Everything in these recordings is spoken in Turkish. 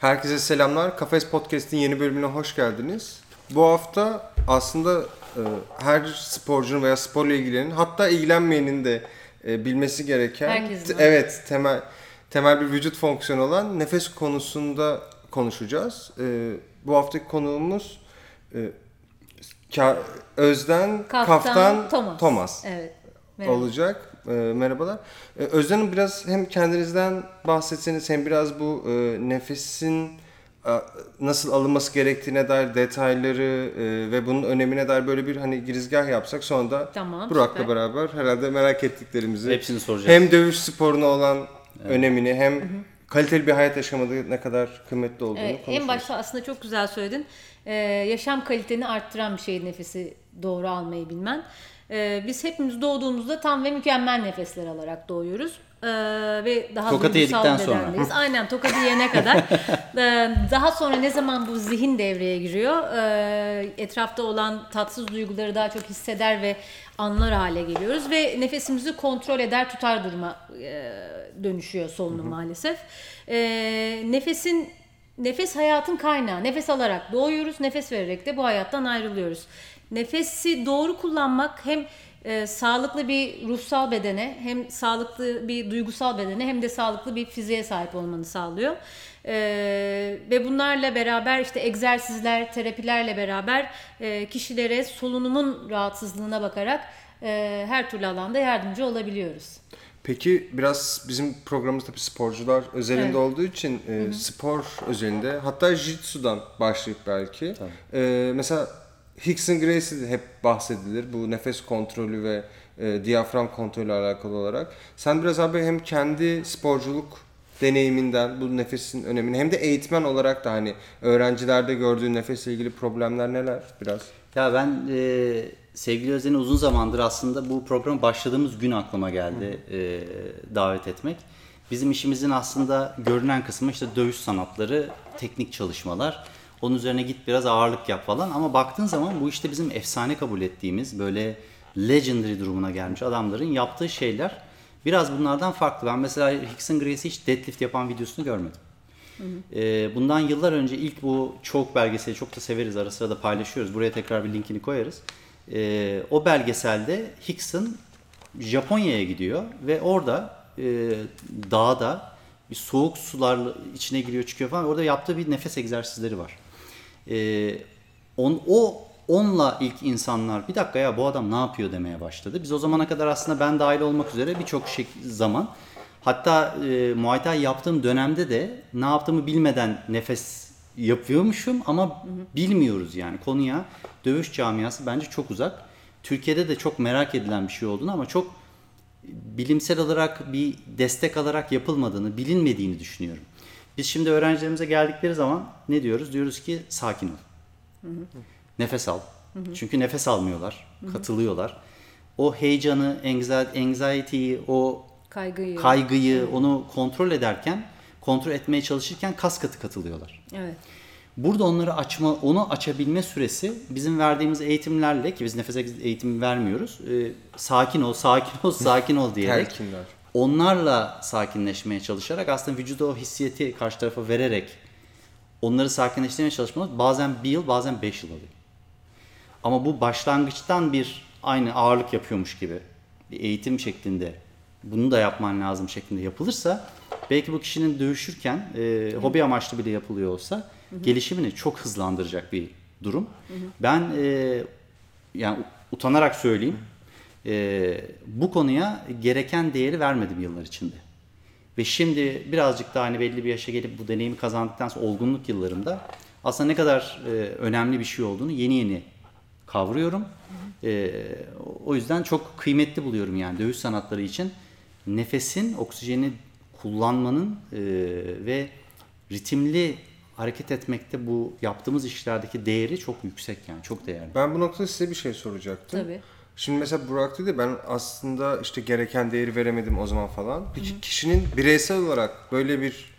Herkese selamlar. Kafes Podcast'in yeni bölümüne hoş geldiniz. Bu hafta aslında e, her sporcunun veya sporla ilgilenin hatta ilgilenmeyenin de e, bilmesi gereken Herkesin, evet temel temel bir vücut fonksiyonu olan nefes konusunda konuşacağız. E, bu haftaki konuğumuz e, Ka- Özden Kaftan, Kaftan, Thomas. Thomas Evet. Merhaba. olacak. E, merhabalar. E, Özden Hanım biraz hem kendinizden bahsetseniz hem biraz bu e, nefesin e, nasıl alınması gerektiğine dair detayları e, ve bunun önemine dair böyle bir hani girizgah yapsak sonra da Tamam, Burak'la süper. beraber herhalde merak ettiklerimizi Hepsini soracağız. hem dövüş sporuna olan önemini hem kaliteli bir hayat yaşamada ne kadar kıymetli olduğunu Evet, konuşuruz. en başta aslında çok güzel söyledin. Ee, yaşam kaliteni arttıran bir şey nefesi doğru almayı bilmen. Ee, biz hepimiz doğduğumuzda tam ve mükemmel nefesler alarak doğuyoruz. Ee, ve daha Tokatı yedikten sonra. Aynen tokadı yene kadar. Ee, daha sonra ne zaman bu zihin devreye giriyor? Ee, etrafta olan tatsız duyguları daha çok hisseder ve anlar hale geliyoruz ve nefesimizi kontrol eder tutar duruma e, dönüşüyor solunum maalesef. Ee, nefesin Nefes hayatın kaynağı. Nefes alarak doğuyoruz, nefes vererek de bu hayattan ayrılıyoruz. Nefesi doğru kullanmak hem e, sağlıklı bir ruhsal bedene, hem sağlıklı bir duygusal bedene, hem de sağlıklı bir fiziğe sahip olmanı sağlıyor. E, ve bunlarla beraber işte egzersizler, terapilerle beraber e, kişilere solunumun rahatsızlığına bakarak e, her türlü alanda yardımcı olabiliyoruz. Peki biraz bizim programımız tabii sporcular özelinde Evet. olduğu için e, spor özelinde hatta jitsu'dan başlayıp belki e, mesela Hickson Gracie hep bahsedilir bu nefes kontrolü ve e, diyafram kontrolü alakalı olarak. Sen biraz abi hem kendi sporculuk deneyiminden bu nefesin önemini hem de eğitmen olarak da hani öğrencilerde gördüğün nefesle ilgili problemler neler biraz? Ya ben e, sevgili Özen'i uzun zamandır aslında bu program başladığımız gün aklıma geldi e, davet etmek. Bizim işimizin aslında görünen kısmı işte dövüş sanatları, teknik çalışmalar. Onun üzerine git biraz ağırlık yap falan ama baktığın zaman bu işte bizim efsane kabul ettiğimiz böyle legendary durumuna gelmiş adamların yaptığı şeyler biraz bunlardan farklı. Ben mesela Hickson Gracie hiç deadlift yapan videosunu görmedim. Ee, bundan yıllar önce ilk bu çok belgeseli çok da severiz ara sıra da paylaşıyoruz. Buraya tekrar bir linkini koyarız. Ee, o belgeselde Hickson Japonya'ya gidiyor ve orada e, dağda bir soğuk sular içine giriyor çıkıyor falan. Orada yaptığı bir nefes egzersizleri var. Ee, on, o onunla ilk insanlar bir dakika ya bu adam ne yapıyor demeye başladı. Biz o zamana kadar aslında ben dahil olmak üzere birçok şey, zaman hatta e, Muay Thai yaptığım dönemde de ne yaptığımı bilmeden nefes yapıyormuşum ama bilmiyoruz yani konuya dövüş camiası bence çok uzak. Türkiye'de de çok merak edilen bir şey olduğunu ama çok bilimsel olarak bir destek alarak yapılmadığını, bilinmediğini düşünüyorum. Biz şimdi öğrencilerimize geldikleri zaman ne diyoruz? Diyoruz ki sakin ol. Nefes al. Çünkü nefes almıyorlar, katılıyorlar. O heyecanı, anxiety- anxiety'yi, o Kaygıyı. kaygıyı, onu kontrol ederken, kontrol etmeye çalışırken kas katı katılıyorlar. evet. Burada onları açma, onu açabilme süresi bizim verdiğimiz eğitimlerle ki biz nefes eğitimi vermiyoruz. e, sakin ol, sakin ol, sakin ol diyerek Telkinler. onlarla sakinleşmeye çalışarak aslında vücuda o hissiyeti karşı tarafa vererek onları sakinleştirmeye çalışmamız bazen bir yıl bazen beş yıl alıyor. Ama bu başlangıçtan bir aynı ağırlık yapıyormuş gibi bir eğitim şeklinde bunu da yapman lazım şeklinde yapılırsa belki bu kişinin dövüşürken e, hobi amaçlı bile yapılıyor olsa gelişimini çok hızlandıracak bir durum. Ben e, yani utanarak söyleyeyim e, bu konuya gereken değeri vermedim yıllar içinde. Ve şimdi birazcık daha hani belli bir yaşa gelip bu deneyimi kazandıktan sonra olgunluk yıllarımda aslında ne kadar e, önemli bir şey olduğunu yeni yeni kavruyorum. E, o yüzden çok kıymetli buluyorum yani dövüş sanatları için nefesin oksijeni kullanmanın e, ve ritimli hareket etmekte bu yaptığımız işlerdeki değeri çok yüksek yani çok değerli. Ben bu noktada size bir şey soracaktım. Tabii. Şimdi mesela Burak dedi ben aslında işte gereken değeri veremedim o zaman falan. Peki kişinin bireysel olarak böyle bir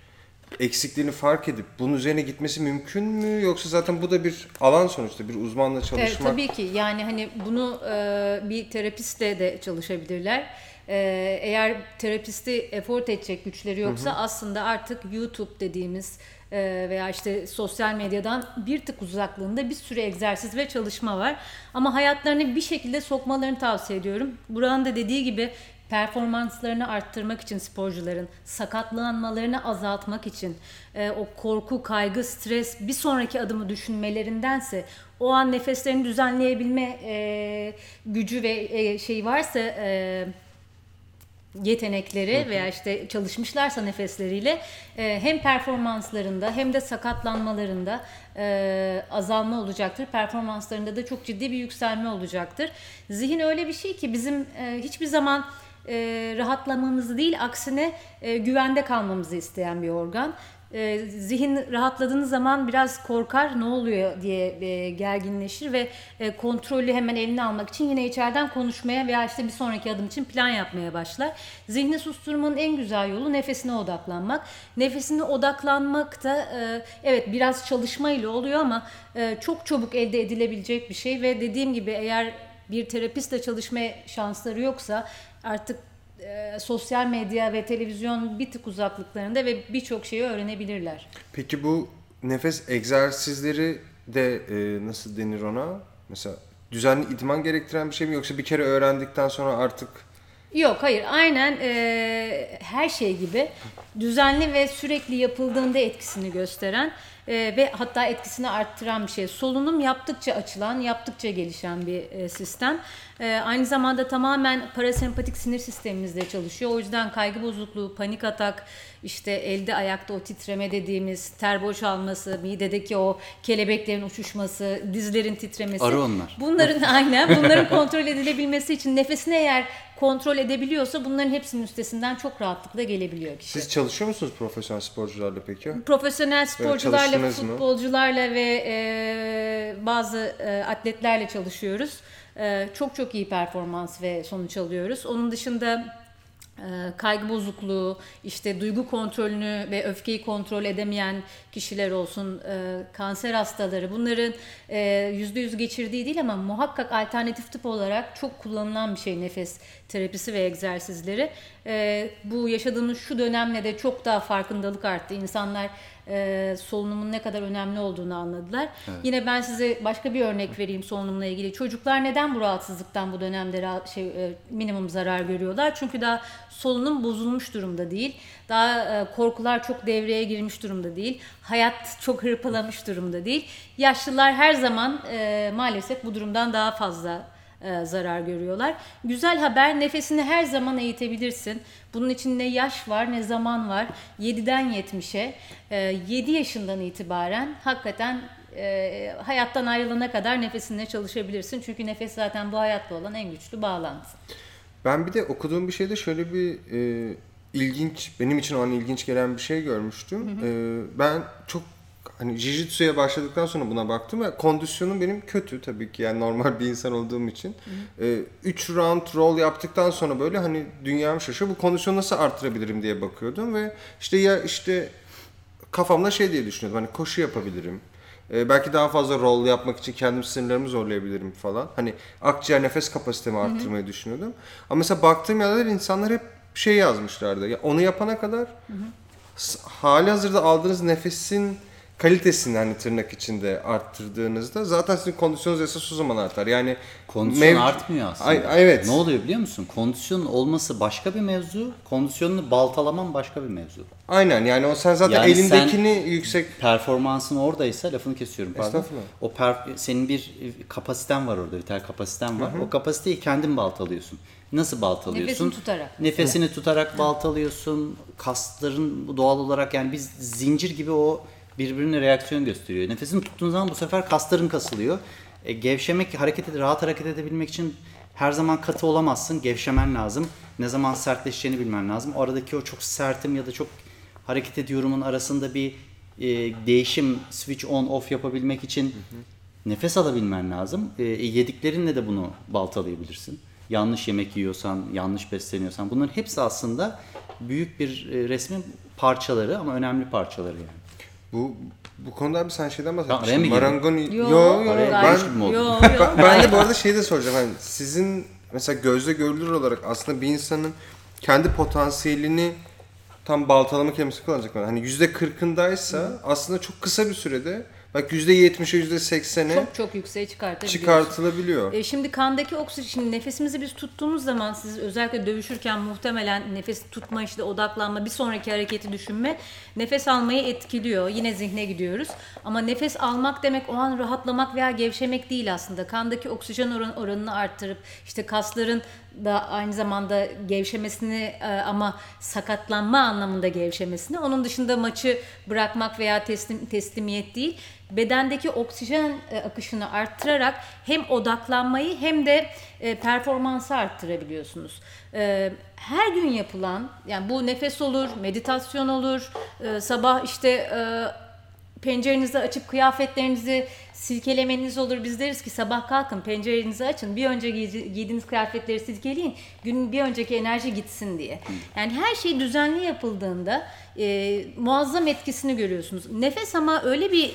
eksikliğini fark edip bunun üzerine gitmesi mümkün mü? Yoksa zaten bu da bir alan sonuçta bir uzmanla Evet, çalışmak. tabii ki yani hani bunu e, bir terapistle de çalışabilirler. E, eğer terapisti effort edecek güçleri yoksa aslında artık YouTube dediğimiz e, veya işte sosyal medyadan bir tık uzaklığında bir sürü egzersiz ve çalışma var. Ama hayatlarını bir şekilde sokmalarını tavsiye ediyorum. Buranın da dediği gibi performanslarını arttırmak için sporcuların, sakatlanmalarını azaltmak için, e, o korku, kaygı, stres bir sonraki adımı düşünmelerindense o an nefeslerini düzenleyebilme e, gücü ve e, şey varsa e, yetenekleri veya işte çalışmışlarsa nefesleriyle e, hem performanslarında hem de sakatlanmalarında e, azalma olacaktır. Performanslarında da çok ciddi bir yükselme olacaktır. Zihin öyle bir şey ki bizim e, hiçbir zaman e, rahatlamamızı değil aksine e, güvende kalmamızı isteyen bir organ. E, zihin rahatladığınız zaman biraz korkar ne oluyor diye e, gerginleşir ve e, kontrolü hemen eline almak için yine içeriden konuşmaya veya işte bir sonraki adım için plan yapmaya başlar. Zihni susturmanın en güzel yolu nefesine odaklanmak. Nefesine odaklanmak da e, evet biraz çalışmayla oluyor ama e, çok çabuk elde edilebilecek bir şey ve dediğim gibi eğer bir terapistle çalışma şansları yoksa artık e, sosyal medya ve televizyon bir tık uzaklıklarında ve birçok şeyi öğrenebilirler. Peki bu nefes egzersizleri de e, nasıl denir ona? Mesela düzenli idman gerektiren bir şey mi yoksa bir kere öğrendikten sonra artık Yok hayır aynen e, her şey gibi düzenli ve sürekli yapıldığında etkisini gösteren e, ve hatta etkisini arttıran bir şey. Solunum yaptıkça açılan, yaptıkça gelişen bir e, sistem. E, aynı zamanda tamamen parasempatik sinir sistemimizde çalışıyor. O yüzden kaygı bozukluğu, panik atak, işte elde ayakta o titreme dediğimiz ter boşalması, midedeki o kelebeklerin uçuşması, dizlerin titremesi. Arı onlar. Bunların aynen bunların kontrol edilebilmesi için nefesini eğer kontrol edebiliyorsa bunların hepsinin üstesinden çok rahatlıkla gelebiliyor kişi. siz çalışıyor musunuz profesyonel sporcularla peki? Profesyonel sporcularla, çalıştınız mı? futbolcularla ve e, bazı e, atletlerle çalışıyoruz. E, çok çok iyi performans ve sonuç alıyoruz. Onun dışında e, kaygı bozukluğu, işte duygu kontrolünü ve öfkeyi kontrol edemeyen kişiler olsun, e, kanser hastaları bunların e, yüzde yüz geçirdiği değil ama muhakkak alternatif tıp olarak çok kullanılan bir şey nefes terapisi ve egzersizleri. Bu yaşadığımız şu dönemle de çok daha farkındalık arttı. İnsanlar e, solunumun ne kadar önemli olduğunu anladılar. Yine ben size başka bir örnek vereyim solunumla ilgili. Çocuklar neden bu rahatsızlıktan bu dönemde rahat- şey, e, minimum zarar görüyorlar? Çünkü daha solunum bozulmuş durumda değil. Daha e, korkular çok devreye girmiş durumda değil. Hayat çok hırpalamış durumda değil. Yaşlılar her zaman e, maalesef bu durumdan daha fazla e, zarar görüyorlar. Güzel haber nefesini her zaman eğitebilirsin. Bunun için ne yaş var ne zaman var. 7'den 70'e, e, 7 yaşından itibaren hakikaten e, hayattan ayrılana kadar nefesinle çalışabilirsin. Çünkü nefes zaten bu hayatta olan en güçlü bağlantı. Ben bir de okuduğum bir şeyde şöyle bir e, ilginç, benim için o an ilginç gelen bir şey görmüştüm. E, ben çok hani Jiu-Jitsu'ya başladıktan sonra buna baktım ve kondisyonum benim kötü tabii ki yani normal bir insan olduğum için. 3 round roll yaptıktan sonra böyle hani dünyam şaşıyor. Bu kondisyonu nasıl artırabilirim diye bakıyordum ve işte ya işte kafamda şey diye düşünüyordum hani koşu yapabilirim. Ee, belki daha fazla rol yapmak için kendim sınırlarımı zorlayabilirim falan. Hani akciğer nefes kapasitemi arttırmayı düşünüyordum. Ama mesela baktığım yerler insanlar hep şey yazmışlardı. Ya onu yapana kadar s- hali hazırda aldığınız nefesin kalitesini hani tırnak içinde arttırdığınızda zaten sizin kondisyonunuz esas o zaman artar. Yani Kondisyon mev- artmıyor aslında. Ay, ay, evet. Ne oluyor biliyor musun? Kondisyonun olması başka bir mevzu, kondisyonunu baltalaman başka bir mevzu. Aynen yani o sen zaten Yani elindekini yüksek Performansın oradaysa lafını kesiyorum pardon. Estağfurullah. O per- senin bir kapasiten var orada, vital kapasiten var. O kapasiteyi kendin baltalıyorsun. Nasıl baltalıyorsun? Nefesini tutarak. Nefesini tutarak baltalıyorsun. Kasların bu doğal olarak yani biz zincir gibi o birbirine reaksiyon gösteriyor. Nefesini tuttuğun zaman bu sefer kasların kasılıyor. E, gevşemek, hareket rahat hareket edebilmek için her zaman katı olamazsın. Gevşemen lazım. Ne zaman sertleşeceğini bilmen lazım. O aradaki o çok sertim ya da çok hareket ediyorumun arasında bir e, değişim, switch on off yapabilmek için nefes alabilmen lazım. E, yediklerinle de bunu baltalayabilirsin. Yanlış yemek yiyorsan, yanlış besleniyorsan bunların hepsi aslında büyük bir e, resmin parçaları ama önemli parçaları yani. Bu bu konuda abi sen şeyden bahsetmiştin. girdim? Marangoni. Yo, Yo yo. Ben, yo, yo. ben, de bu arada şey de soracağım. Hani sizin mesela gözle görülür olarak aslında bir insanın kendi potansiyelini tam baltalama kelimesi kullanacak ben. Hani yüzde kırkındaysa aslında çok kısa bir sürede bak yüzde yetmişe yüzde seksene Çok çok yükseğe çıkartabiliyoruz. çıkartılabiliyor. E, şimdi kandaki oksijen, şimdi nefesimizi biz tuttuğumuz zaman siz özellikle dövüşürken muhtemelen nefes tutma işte odaklanma bir sonraki hareketi düşünme nefes almayı etkiliyor. Yine zihne gidiyoruz. Ama nefes almak demek o an rahatlamak veya gevşemek değil aslında. Kandaki oksijen oran, oranını arttırıp işte kasların da aynı zamanda gevşemesini e, ama sakatlanma anlamında gevşemesini. Onun dışında maçı bırakmak veya teslim teslimiyet değil bedendeki oksijen e, akışını arttırarak hem odaklanmayı hem de e, performansı arttırabiliyorsunuz. Her gün yapılan yani bu nefes olur, meditasyon olur, sabah işte pencerenizi açıp kıyafetlerinizi silkelemeniz olur. Biz deriz ki sabah kalkın pencerenizi açın bir önce giydi- giydiğiniz kıyafetleri silkeleyin günün bir önceki enerji gitsin diye. Yani her şey düzenli yapıldığında e, muazzam etkisini görüyorsunuz. Nefes ama öyle bir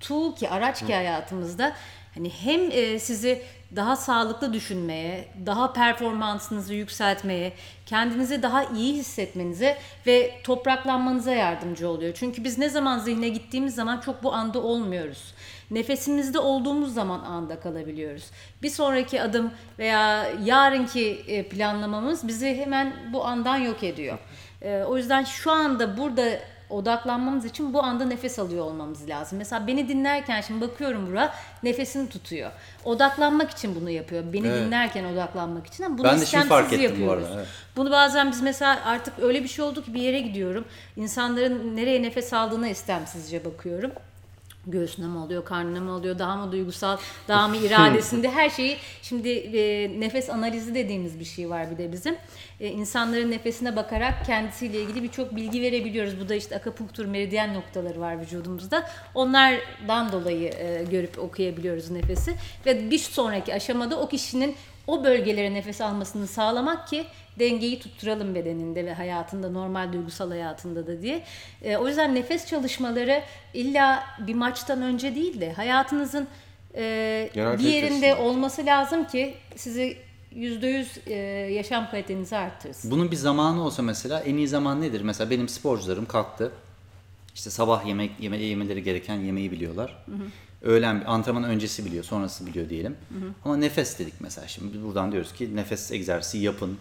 tool ki araç ki hayatımızda hani hem e, sizi daha sağlıklı düşünmeye, daha performansınızı yükseltmeye, kendinizi daha iyi hissetmenize ve topraklanmanıza yardımcı oluyor. Çünkü biz ne zaman zihne gittiğimiz zaman çok bu anda olmuyoruz. Nefesimizde olduğumuz zaman anda kalabiliyoruz. Bir sonraki adım veya yarınki e, planlamamız bizi hemen bu andan yok ediyor. E, O yüzden şu anda burada odaklanmamız için bu anda nefes alıyor olmamız lazım. Mesela beni dinlerken şimdi bakıyorum bura nefesini tutuyor. Odaklanmak için bunu yapıyor. Beni Evet. dinlerken odaklanmak için ama bunu Ben de şimdi fark ettim bu arada, yapıyoruz. evet. Bunu bazen biz mesela artık öyle bir şey oldu ki bir yere gidiyorum. İnsanların nereye nefes aldığına istemsizce bakıyorum. Göğsüne mi oluyor, karnına mı oluyor, daha mı duygusal, daha mı iradesinde her şeyi şimdi e, nefes analizi dediğimiz bir şey var bir de bizim. E, insanların nefesine bakarak kendisiyle ilgili birçok bilgi verebiliyoruz. Bu da işte akupunktur, meridyen noktaları var vücudumuzda. Onlardan dolayı e, görüp okuyabiliyoruz nefesi ve bir sonraki aşamada o kişinin o bölgelere nefes almasını sağlamak ki dengeyi tutturalım bedeninde ve hayatında normal duygusal hayatında da diye. E, o yüzden nefes çalışmaları illa bir maçtan önce değil de hayatınızın e, Genel bir yerinde kalitesinde. olması lazım ki sizi %100 e, yaşam kalitenizi arttırsın. Bunun bir zamanı olsa mesela en iyi zaman nedir? Mesela benim sporcularım kalktı. İşte sabah yemek yeme yemeleri gereken yemeği biliyorlar. Öğlen antrenman öncesi biliyor, sonrası biliyor diyelim. Ama nefes dedik mesela şimdi biz buradan diyoruz ki nefes egzersizi yapın.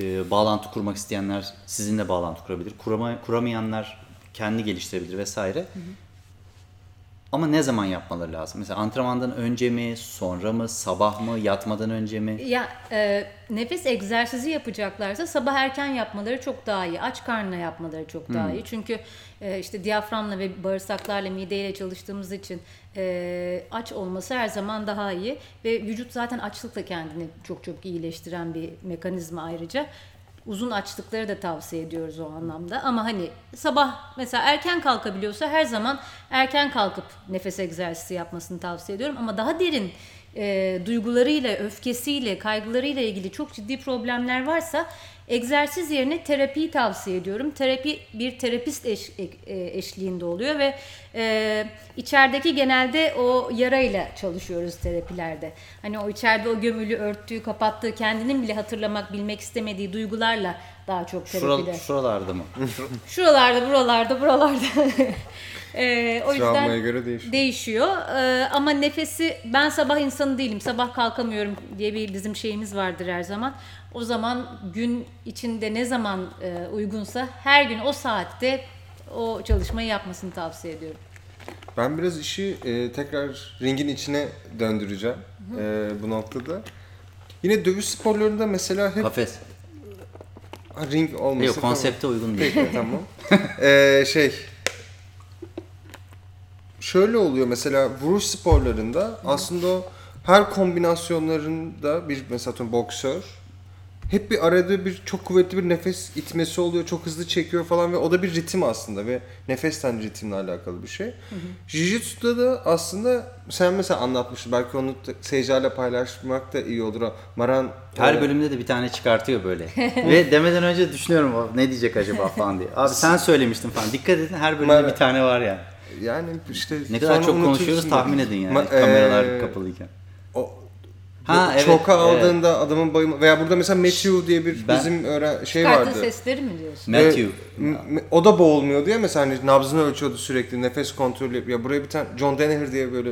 Ee, bağlantı kurmak isteyenler sizinle bağlantı kurabilir. Kurama, kuramayanlar kendi geliştirebilir vesaire. Ama ne zaman yapmaları lazım? Mesela antrenmandan önce mi, sonra mı, sabah mı, yatmadan önce mi? Ya e, nefes egzersizi yapacaklarsa sabah erken yapmaları çok daha iyi. Aç karnına yapmaları çok daha iyi. Çünkü e, işte diyaframla ve bağırsaklarla mideyle çalıştığımız için e, aç olması her zaman daha iyi. Ve vücut zaten açlıkla kendini çok çok iyileştiren bir mekanizma ayrıca. Uzun açlıkları da tavsiye ediyoruz o anlamda. Ama hani sabah mesela erken kalkabiliyorsa her zaman erken kalkıp nefes egzersizi yapmasını tavsiye ediyorum. Ama daha derin e, duygularıyla, öfkesiyle, kaygılarıyla ilgili çok ciddi problemler varsa egzersiz yerine terapiyi tavsiye ediyorum. Terapi bir terapist eş- e, eşliğinde oluyor ve e, içerideki genelde o yarayla çalışıyoruz terapilerde. Hani o içeride o gömülü, örttüğü, kapattığı, kendinin bile hatırlamak, bilmek istemediği duygularla daha çok terapide. Şural, şuralarda mı? Şuralarda, buralarda, buralarda. Ee, o yüzden Travmaya göre değişiyor. değişiyor. Ee, ama nefesi ben sabah insanı değilim. Sabah kalkamıyorum diye bir bizim şeyimiz vardır her zaman. O zaman gün içinde ne zaman e, uygunsa her gün o saatte o çalışmayı yapmasını tavsiye ediyorum. Ben biraz işi e, tekrar ringin içine döndüreceğim e, bu noktada. Yine dövüş sporlarında mesela hep Kafes. Ha, ring olması Yok konsepte uygun değil. Peki tamam. Ee, şey şöyle oluyor mesela vuruş sporlarında aslında o her kombinasyonlarında bir mesela boksör hep bir arada bir çok kuvvetli bir nefes itmesi oluyor. Çok hızlı çekiyor falan ve o da bir ritim aslında ve nefesten ritimle alakalı bir şey. Jiu-Jitsu'da da aslında sen mesela anlatmıştın. Belki onu seyircilerle paylaşmak da iyi olur. Maran Her e, bölümde de bir tane çıkartıyor böyle. Ve demeden önce düşünüyorum "O ne diyecek acaba falan diye. Abi sen söylemiştin falan. Dikkat edin her bölümde Ben- bir tane var yani. yani işte Ne kadar çok konuşuyoruz tahmin edin yani. Ma- Kameralar e, kapalıyken. o Ha, evet, Çoka evet. aldığında adamın bayılma veya burada mesela Matthew diye bir Ben- bizim öğren şey vardı. sesleri mi diyorsun? Matthew. Ve o da boğulmuyordu ya mesela hani nabzını ölçüyordu sürekli nefes kontrolü yapıyor. Ya buraya bir tane John Danaher diye böyle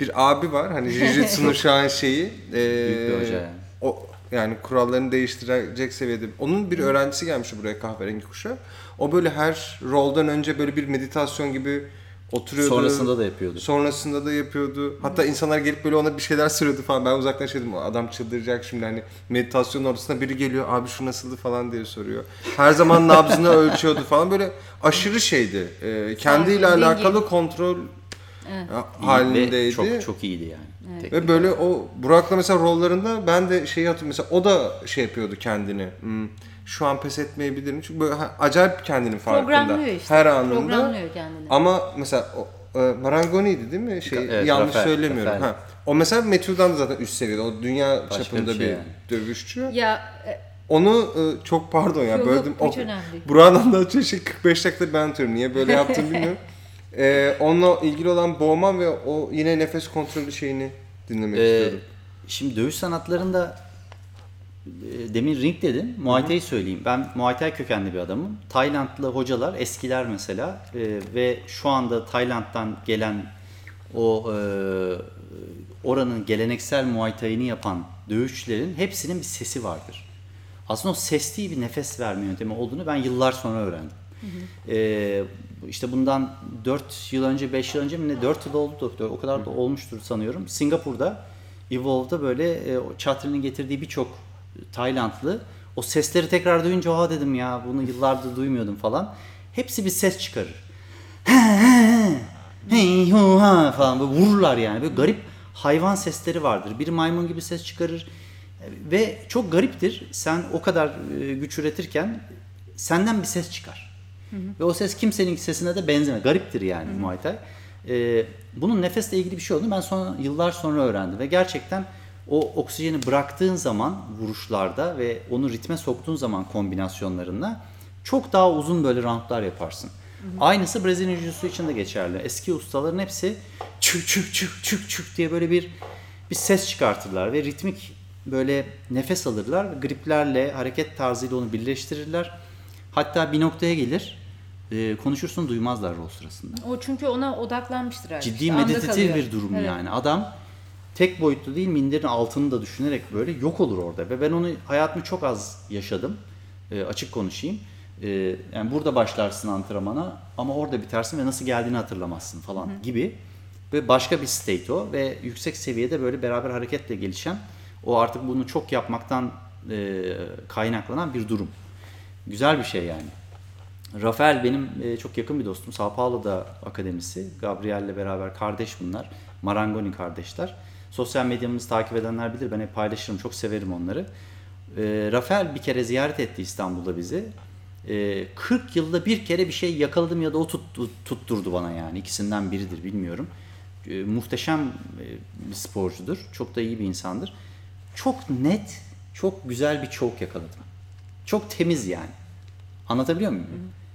bir abi var hani Jiu-Jitsu'nun şu an şeyi. e, Büyük bir hoca yani. O, yani kurallarını değiştirecek seviyede. Onun bir öğrencisi gelmişti buraya kahverengi kuşa. O böyle her roldan önce böyle bir meditasyon gibi oturuyordu. Sonrasında da yapıyordu. Sonrasında da yapıyordu. Hatta insanlar gelip böyle ona bir şeyler söylüyordu falan. Ben uzaktan şey dedim adam çıldıracak şimdi hani meditasyon ortasında biri geliyor abi şu nasıldı falan diye soruyor. Her zaman nabzını ölçüyordu falan böyle aşırı şeydi. Ee, kendiyle Sakin, alakalı dingin. kontrol İyi halindeydi. Ve çok çok iyiydi yani. Teknik. Ve böyle o Burak'la mesela rollarında ben de şeyi hatırlıyorum. Mesela o da şey yapıyordu kendini. Hmm, şu an pes etmeyebilirim. Çünkü böyle acayip kendinin farkında. Programlıyor işte. Her anında. Programlıyor kendini. Ama mesela o, e, Marangoni'ydi değil mi? Şey Evet, yanlış Rafael, söylemiyorum. Rafael. Ha. O mesela Matthew'dan da zaten üst seviyede. O dünya Başka çapında bir bir, şey yani. dövüşçü. Ya e, Onu e, çok pardon ya Yok, böldüm. yok, hiç O- önemli. Burak'ın anlatacağı şey 45 dakika ben anlatıyorum. Niye böyle yaptım bilmiyorum. E, onunla ilgili olan boğma ve o yine nefes kontrolü şeyini dinlemek Ee, istiyorum. şimdi dövüş sanatlarında e, demin ring dedim. Muay Thai söyleyeyim. Ben Muay Thai kökenli bir adamım. Taylandlı hocalar eskiler mesela e, ve şu anda Tayland'dan gelen o e, oranın geleneksel Muay Thai'ni yapan dövüşçülerin hepsinin bir sesi vardır. Aslında o ses değil bir nefes verme yöntemi olduğunu ben yıllar sonra öğrendim. Ee, işte bundan 4 yıl önce 5 yıl önce mi ne 4 yıl oldu o kadar da olmuştur sanıyorum. Singapur'da Evolve'da böyle e, Chatri'nin getirdiği birçok Taylandlı o sesleri tekrar duyunca oha dedim ya bunu yıllardır duymuyordum falan. Hepsi bir ses çıkarır. Hey ha falan böyle vururlar yani. Böyle garip hayvan sesleri vardır. Bir maymun gibi ses çıkarır. Ve çok gariptir. Sen o kadar e, güç üretirken senden bir ses çıkar. Ve o ses kimsenin sesine de benzemez. Gariptir yani Muay Thai. Ee, bunun nefesle ilgili bir şey olduğunu ben sonra yıllar sonra öğrendim. Ve gerçekten o oksijeni bıraktığın zaman vuruşlarda ve onu ritme soktuğun zaman kombinasyonlarında çok daha uzun böyle roundlar yaparsın. Aynısı Brezilya Jiu-Jitsu için de geçerli. Eski ustaların hepsi çük çük çük çük çük diye böyle bir bir ses çıkartırlar ve ritmik böyle nefes alırlar. Griplerle, hareket tarzıyla onu birleştirirler. Hatta bir noktaya gelir, e, konuşursun duymazlar rol sırasında. o çünkü ona odaklanmıştır herhalde. Ciddi İşte meditatif bir durum Evet. yani. Adam tek boyutlu değil minderin altını da düşünerek böyle yok olur orada. Ve ben onu hayatımı çok az yaşadım. E, açık konuşayım. E, yani burada başlarsın antrenmana ama orada bitersin ve nasıl geldiğini hatırlamazsın falan gibi. Ve başka bir state o ve yüksek seviyede böyle beraber hareketle gelişen o artık bunu çok yapmaktan e, kaynaklanan bir durum. Güzel bir şey yani. Rafael benim e, çok yakın bir dostum. Sao Paulo'da akademisi. Gabriel'le beraber kardeş bunlar. Marangoni kardeşler. Sosyal medyamızı takip edenler bilir. Ben hep paylaşırım. Çok severim onları. E, Rafael bir kere ziyaret etti İstanbul'da bizi. E, 40 yılda bir kere bir şey yakaladım ya da o tuttu, tutturdu bana yani. İkisinden biridir bilmiyorum. E, muhteşem e, bir sporcudur. Çok da iyi bir insandır. Çok net, çok güzel bir choke yakaladım. Çok temiz yani. Anlatabiliyor muyum?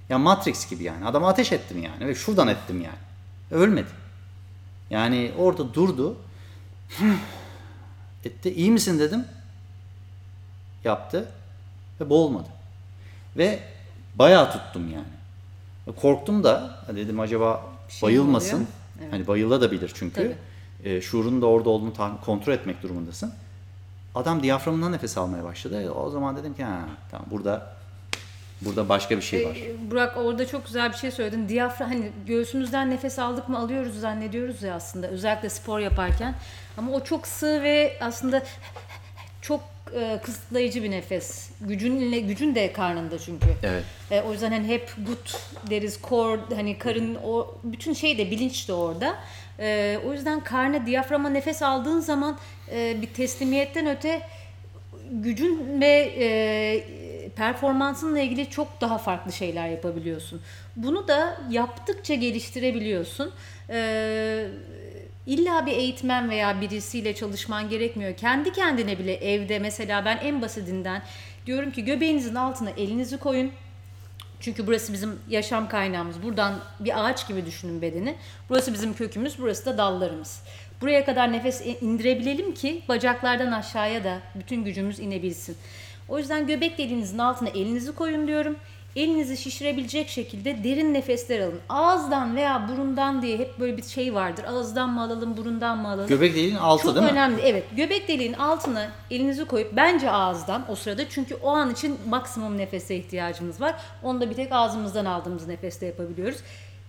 Ya Matrix gibi yani. Adama ateş ettim yani ve şuradan ettim yani. Ölmedi. Yani orada durdu. Etti. İyi misin dedim. Yaptı ve boğulmadı. Ve bayağı tuttum yani. Korktum da dedim acaba şey bayılmasın. oluyor? Evet. Hani bayılabilir çünkü. Tabii. E, şuurun da orada olduğunu kontrol etmek durumundasın. Adam diyaframından nefes almaya başladı. O zaman dedim ki ha tamam burada burada başka bir şey var. Ee, Burak orada çok güzel bir şey söyledin. Diyafram hani göğsümüzden nefes aldık mı alıyoruz zannediyoruz ya aslında özellikle spor yaparken. Ama o çok sığ ve aslında çok e, kısıtlayıcı bir nefes. Gücün gücün de karnında çünkü. Evet. E, o yüzden hani hep gut deriz, core hani karın o bütün şey de bilinç de orada. E, o yüzden karna diyaframa nefes aldığın zaman e, bir teslimiyetten öte gücün ve e, performansınla ilgili çok daha farklı şeyler yapabiliyorsun. Bunu da yaptıkça geliştirebiliyorsun. E, illa bir eğitmen veya birisiyle çalışman gerekmiyor. Kendi kendine bile evde mesela ben en basitinden diyorum ki göbeğinizin altına elinizi koyun. Çünkü burası bizim yaşam kaynağımız. Buradan bir ağaç gibi düşünün bedeni. Burası bizim kökümüz, burası da dallarımız. Buraya kadar nefes indirebilelim ki bacaklardan aşağıya da bütün gücümüz inebilsin. O yüzden göbek deliğinizin altına elinizi koyun diyorum. Elinizi şişirebilecek şekilde derin nefesler alın. Ağızdan veya burundan diye hep böyle bir şey vardır. Ağızdan mı alalım, burundan mı alalım? Göbek deliğinin altı Çok değil mi? önemli. Evet. Göbek deliğin altına elinizi koyup bence ağızdan o sırada çünkü o an için maksimum nefese ihtiyacımız var. Onu da bir tek ağzımızdan aldığımız nefeste yapabiliyoruz.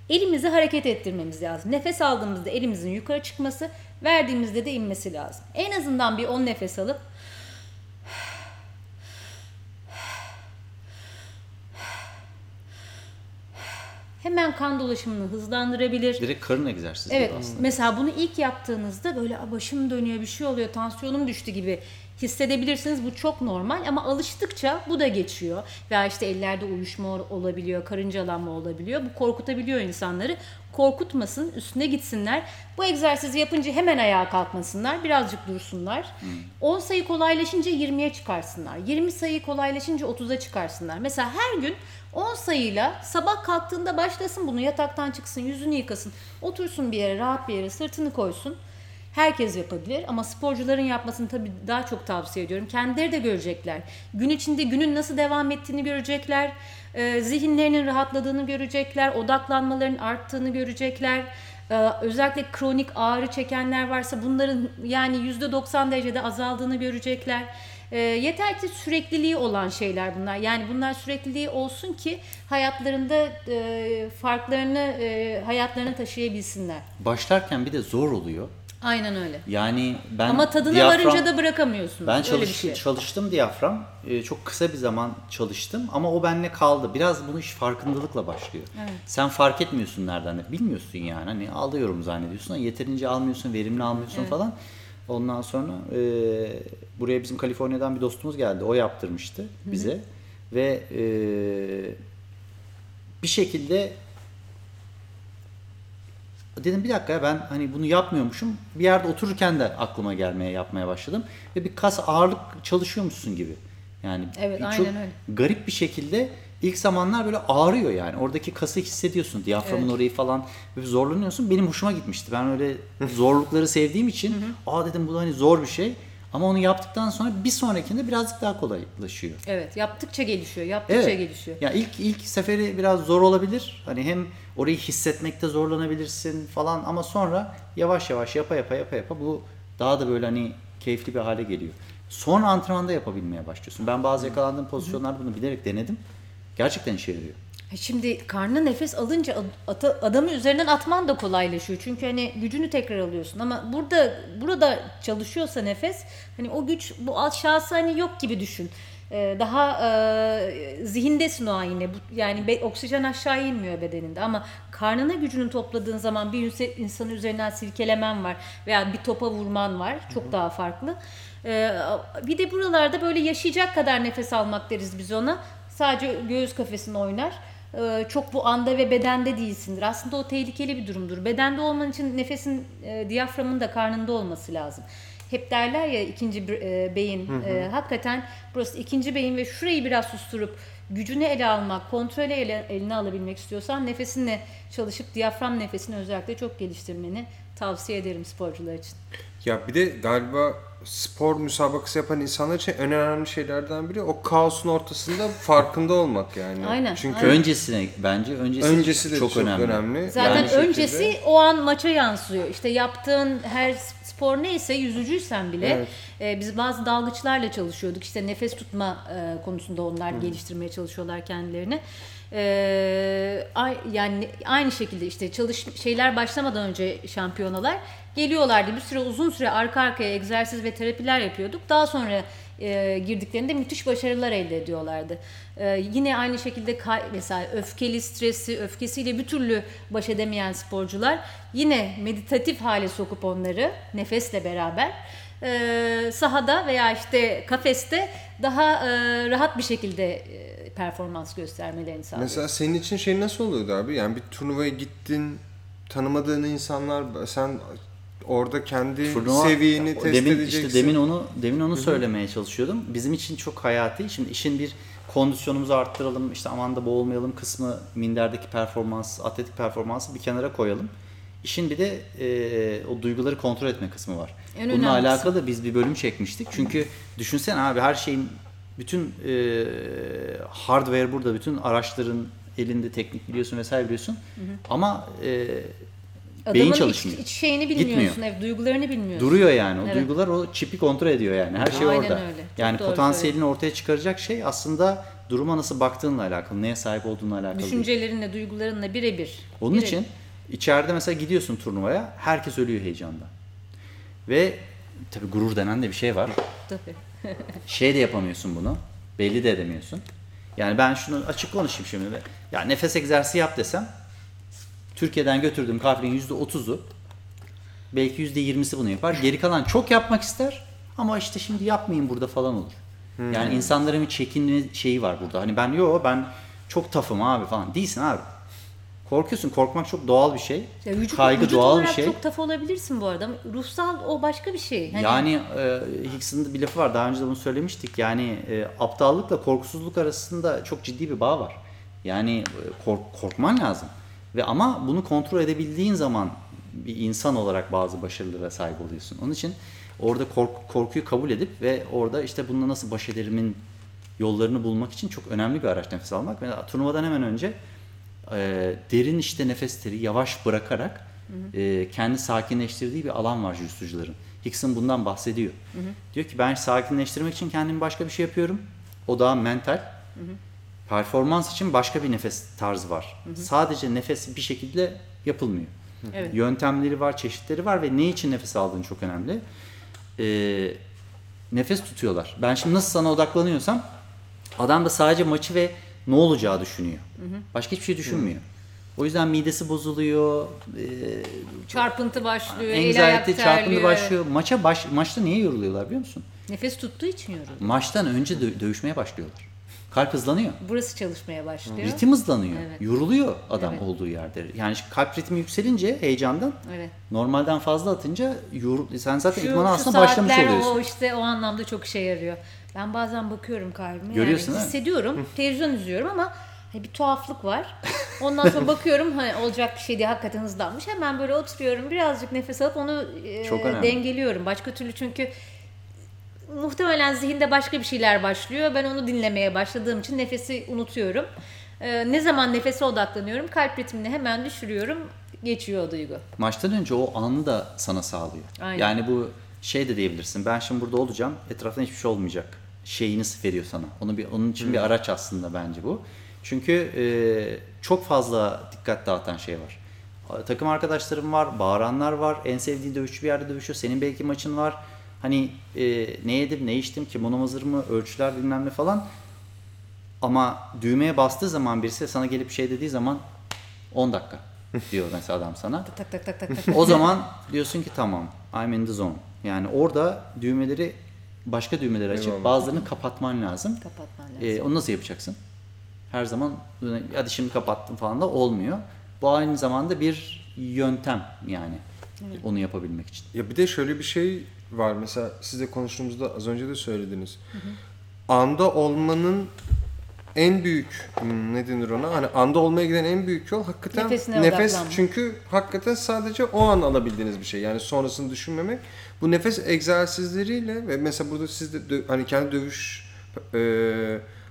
Elimizi hareket ettirmemiz lazım. Nefes aldığımızda elimizin yukarı çıkması, verdiğimizde de inmesi lazım. En azından bir 10 nefes alıp hemen kan dolaşımını hızlandırabilir. Direkt karın egzersizi Evet. gibi aslında. Mesela bunu ilk yaptığınızda böyle "Aa, başım dönüyor, bir şey oluyor, tansiyonum düştü gibi hissedebilirsiniz. Bu çok normal ama alıştıkça bu da geçiyor. Veya işte ellerde uyuşma olabiliyor, karıncalanma olabiliyor. Bu korkutabiliyor insanları. Korkutmasın, üstüne gitsinler. Bu egzersizi yapınca hemen ayağa kalkmasınlar, birazcık dursunlar. 10 sayı kolaylaşınca 20'ye çıkarsınlar. 20 sayı kolaylaşınca 30'a çıkarsınlar. Mesela her gün 10 sayıyla sabah kalktığında başlasın bunu yataktan çıksın yüzünü yıkasın otursun bir yere rahat bir yere sırtını koysun. Herkes yapabilir ama sporcuların yapmasını tabii daha çok tavsiye ediyorum. Kendileri de görecekler. Gün içinde günün nasıl devam ettiğini görecekler. Ee, zihinlerinin rahatladığını görecekler. Odaklanmaların arttığını görecekler. Ee, özellikle kronik ağrı çekenler varsa bunların yani %90 derecede azaldığını görecekler. E, yeter ki sürekliliği olan şeyler bunlar. Yani bunlar sürekliliği olsun ki hayatlarında e, farklarını e, hayatlarını taşıyabilsinler. Başlarken bir de zor oluyor. Aynen öyle. Yani ben Ama tadına diyafram- varınca da bırakamıyorsun. Ben Öyle çalış, bir şey. çalıştım diyafram. Ee, çok kısa bir zaman çalıştım ama o benimle kaldı. Biraz bunu iş farkındalıkla başlıyor. Sen fark etmiyorsun nereden de. Bilmiyorsun yani. Hani alıyorum zannediyorsun ama yeterince almıyorsun, verimli almıyorsun falan. Ondan sonra e, buraya bizim Kaliforniya'dan bir dostumuz geldi. O yaptırmıştı bize. Ve e, bir şekilde dedim bir dakika ya ben hani bunu yapmıyormuşum. Bir yerde otururken de aklıma gelmeye yapmaya başladım. Ve bir kas ağırlık çalışıyormuşsun gibi. Yani Evet, bir aynen çok öyle. garip bir şekilde ilk zamanlar böyle ağrıyor yani. Oradaki kası hissediyorsun. Diyaframın Evet. orayı falan böyle zorlanıyorsun. Benim hoşuma gitmişti. Ben öyle zorlukları sevdiğim için aa dedim bu da hani zor bir şey. Ama onu yaptıktan sonra bir sonrakinde birazcık daha kolaylaşıyor. Evet, yaptıkça gelişiyor, yaptıkça gelişiyor. Ya ilk ilk seferi biraz zor olabilir. Hani hem orayı hissetmekte zorlanabilirsin falan ama sonra yavaş yavaş yapa yapa yapa yapa bu daha da böyle hani keyifli bir hale geliyor. Son antrenmanda yapabilmeye başlıyorsun. Ben bazı yakalandığım pozisyonlarda bunu bilerek denedim. Gerçekten işe yarıyor. E Şimdi karnına nefes alınca ata- adamı üzerinden atman da kolaylaşıyor. Çünkü hani gücünü tekrar alıyorsun ama burada burada çalışıyorsa nefes hani o güç bu aşağısı hani yok gibi düşün. Ee, daha e, zihindesin o an yine. Yani be- oksijen aşağı inmiyor bedeninde ama karnına gücünü topladığın zaman bir insanın üzerinden silkelemen var veya bir topa vurman var. Çok daha farklı. Ee, bir de buralarda böyle yaşayacak kadar nefes almak deriz biz ona. Sadece göğüs kafesini oynar. Ee, çok bu anda ve bedende değilsindir. Aslında o tehlikeli bir durumdur. Bedende olman için nefesin e, diyaframın da karnında olması lazım. Hep derler ya ikinci e, beyin. E, hakikaten burası ikinci beyin ve şurayı biraz susturup gücünü ele almak, kontrolü ele, eline alabilmek istiyorsan nefesinle çalışıp diyafram nefesini özellikle çok geliştirmeni tavsiye ederim sporcular için. Ya bir de galiba spor müsabakası yapan insanlar için en önemli şeylerden biri o kaosun ortasında farkında olmak yani. Aynen, Çünkü aynen. Öncesine bence öncesi, öncesi de çok, önemli. Zaten Aynı şekilde. öncesi o an maça yansıyor. İşte yaptığın her spor neyse yüzücüysen bile Evet. e, biz bazı dalgıçlarla çalışıyorduk. İşte nefes tutma e, konusunda onlar geliştirmeye çalışıyorlar kendilerini. E, ay- yani aynı şekilde işte çalış şeyler başlamadan önce şampiyonalar geliyorlardı. Bir süre uzun süre arka arkaya egzersiz ve terapiler yapıyorduk. Daha sonra e, girdiklerinde müthiş başarılar elde ediyorlardı. E, yine aynı şekilde mesela öfkeli stresi, öfkesiyle bir türlü baş edemeyen sporcular yine meditatif hale sokup onları nefesle beraber e, sahada veya işte kafeste daha e, rahat bir şekilde e, performans göstermelerini sağlıyor. Mesela senin için şey nasıl oluyordu abi? Yani bir turnuvaya gittin, tanımadığın insanlar, sen orada kendi Turnuva- seviyeni test demin, edeceksin. işte demin onu demin onu söylemeye çalışıyordum. Bizim için çok hayati. Şimdi işin bir kondisyonumuzu arttıralım, işte aman da boğulmayalım kısmı minderdeki performans, atletik performansı bir kenara koyalım. İşin bir de e, o duyguları kontrol etme kısmı var. En Bununla önemlisi. alakalı da biz bir bölüm çekmiştik. Çünkü düşünsene abi her şeyin bütün e, hardware burada, bütün araçların elinde teknik biliyorsun vesaire biliyorsun. Ama e, Adamın iç, çalışmıyor. iç şeyini bilmiyorsun, evet, duygularını bilmiyorsun. Duruyor yani. O Evet. duygular o çipi kontrol ediyor yani. Her şey Aynen orada. öyle. Çok Yani doğru potansiyelini ortaya çıkaracak şey aslında duruma nasıl baktığınla alakalı, neye sahip olduğunla alakalı. değil. Düşüncelerinle, duygularınla birebir. Onun Birebir. için içeride mesela gidiyorsun turnuvaya, herkes ölüyor heyecandan. Ve tabi gurur denen de bir şey var. Tabii. Şey de yapamıyorsun bunu. Belli de edemiyorsun. Yani ben şunu açık konuşayım şimdi. Ya nefes egzersizi yap desem Türkiye'den götürdüğüm kahvenin %30'u belki %20'si bunu yapar. Geri kalan çok yapmak ister ama işte şimdi yapmayayım burada falan olur. Yani insanların bir çekinme şeyi var burada. Hani ben yo ben çok tafım abi falan. Değilsin abi. Korkuyorsun. Korkmak çok doğal bir şey. Ya vücut, Kaygı vücut doğal bir şey. çok taf olabilirsin bu arada. ama Ruhsal o başka bir şey. Hani Yani e, Hicks'in bir lafı var. Daha önce de bunu söylemiştik. Yani e, aptallıkla korkusuzluk arasında çok ciddi bir bağ var. Yani e, kork- korkman lazım. Ve ama bunu kontrol edebildiğin zaman bir insan olarak bazı başarılara sahip oluyorsun. Onun için orada kork- korkuyu kabul edip ve orada işte bununla nasıl baş ederimin yollarını bulmak için çok önemli bir araç nefes almak. Mesela turnuvadan hemen önce e, derin işte nefesleri yavaş bırakarak e, kendi sakinleştirdiği bir alan var jüstücülerin. Hickson bundan bahsediyor. Diyor ki ben sakinleştirmek için kendimi başka bir şey yapıyorum. O daha mental. Performans için başka bir nefes tarzı var. Sadece nefes bir şekilde yapılmıyor. Evet. Yöntemleri var, çeşitleri var ve ne için nefes aldığın çok önemli. Ee, nefes tutuyorlar. Ben şimdi nasıl sana odaklanıyorsam adam da sadece maçı ve ne olacağı düşünüyor. Başka hiçbir şey düşünmüyor. O yüzden midesi bozuluyor, e, çarpıntı başlıyor, anxiety terliyor. çarpıntı başlıyor. Maça baş, maçta niye yoruluyorlar biliyor musun? Nefes tuttuğu için yoruluyor. Maçtan önce dö- dövüşmeye başlıyorlar. Kalp hızlanıyor. Burası çalışmaya başlıyor. Ritim hızlanıyor. Evet. Yoruluyor adam Evet. olduğu yerde. Yani kalp ritmi yükselince heyecandan Evet. normalden fazla atınca yor, sen zaten Şu, idmana aslında başlamış oluyorsun. o işte o anlamda çok işe yarıyor. Ben bazen bakıyorum kalbime. Görüyorsun, yani hissediyorum. televizyon izliyorum ama hani bir tuhaflık var. Ondan sonra bakıyorum hani olacak bir şey diye hakikaten hızlanmış. Hemen böyle oturuyorum birazcık nefes alıp onu e, dengeliyorum. Başka türlü çünkü muhtemelen zihinde başka bir şeyler başlıyor. Ben onu dinlemeye başladığım için nefesi unutuyorum. E, ne zaman nefese odaklanıyorum kalp ritmini hemen düşürüyorum. Geçiyor o duygu. Maçtan önce o anı da sana sağlıyor. Aynen. Yani bu şey de diyebilirsin. Ben şimdi burada olacağım. Etrafta hiçbir şey olmayacak. Şeyini veriyor sana. Onu bir onun için bir araç aslında bence bu. Çünkü e, çok fazla dikkat dağıtan şey var. Takım arkadaşlarım var, bağıranlar var. En sevdiği dövüşçü bir yerde dövüşüyor. Senin belki maçın var. Hani e, ne yedim, ne içtim, kimono hazır mı, ölçüler bilmem ne falan. Ama düğmeye bastığı zaman birisi sana gelip şey dediği zaman 10 dakika diyor mesela adam sana. Tak tak tak tak tak. O zaman diyorsun ki tamam I'm in the zone. Yani orada düğmeleri başka düğmeleri açıp Eyvallah. bazılarını kapatman lazım. Kapatman lazım. Ee, onu nasıl yapacaksın? Her zaman hadi şimdi kapattım falan da olmuyor. Bu aynı zamanda bir yöntem yani onu yapabilmek için. Ya bir de şöyle bir şey var mesela siz de konuştuğumuzda az önce de söylediniz. Anda olmanın en büyük hmm, ne denir ona? Hani anda olmaya giden en büyük yol hakikaten Nefesine nefes. odaklanmak. Çünkü hakikaten sadece o an alabildiğiniz bir şey. Yani sonrasını düşünmemek. Bu nefes egzersizleriyle ve mesela burada siz de hani kendi dövüş e,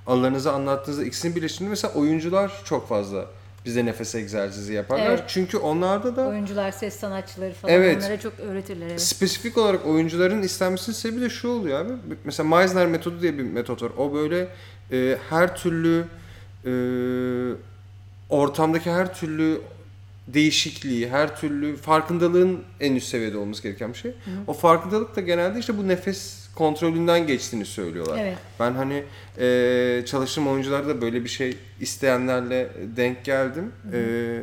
anılarınızı anlattığınızda ikisini birleştirince mesela oyuncular çok fazla bize nefes egzersizi yaparlar. Evet. Çünkü onlarda da Oyuncular, ses sanatçıları falan Evet. onlara çok öğretirler. Evet. spesifik olarak oyuncuların istenmesinin sebebi de şu oluyor abi. Mesela Meisner metodu diye bir metot var. O böyle e, her türlü e, ortamdaki her türlü değişikliği, her türlü farkındalığın en üst seviyede olması gereken bir şey. O farkındalık da genelde işte bu nefes kontrolünden geçtiğini söylüyorlar. Evet. Ben hani e, çalıştığım oyuncularda da böyle bir şey isteyenlerle denk geldim. E,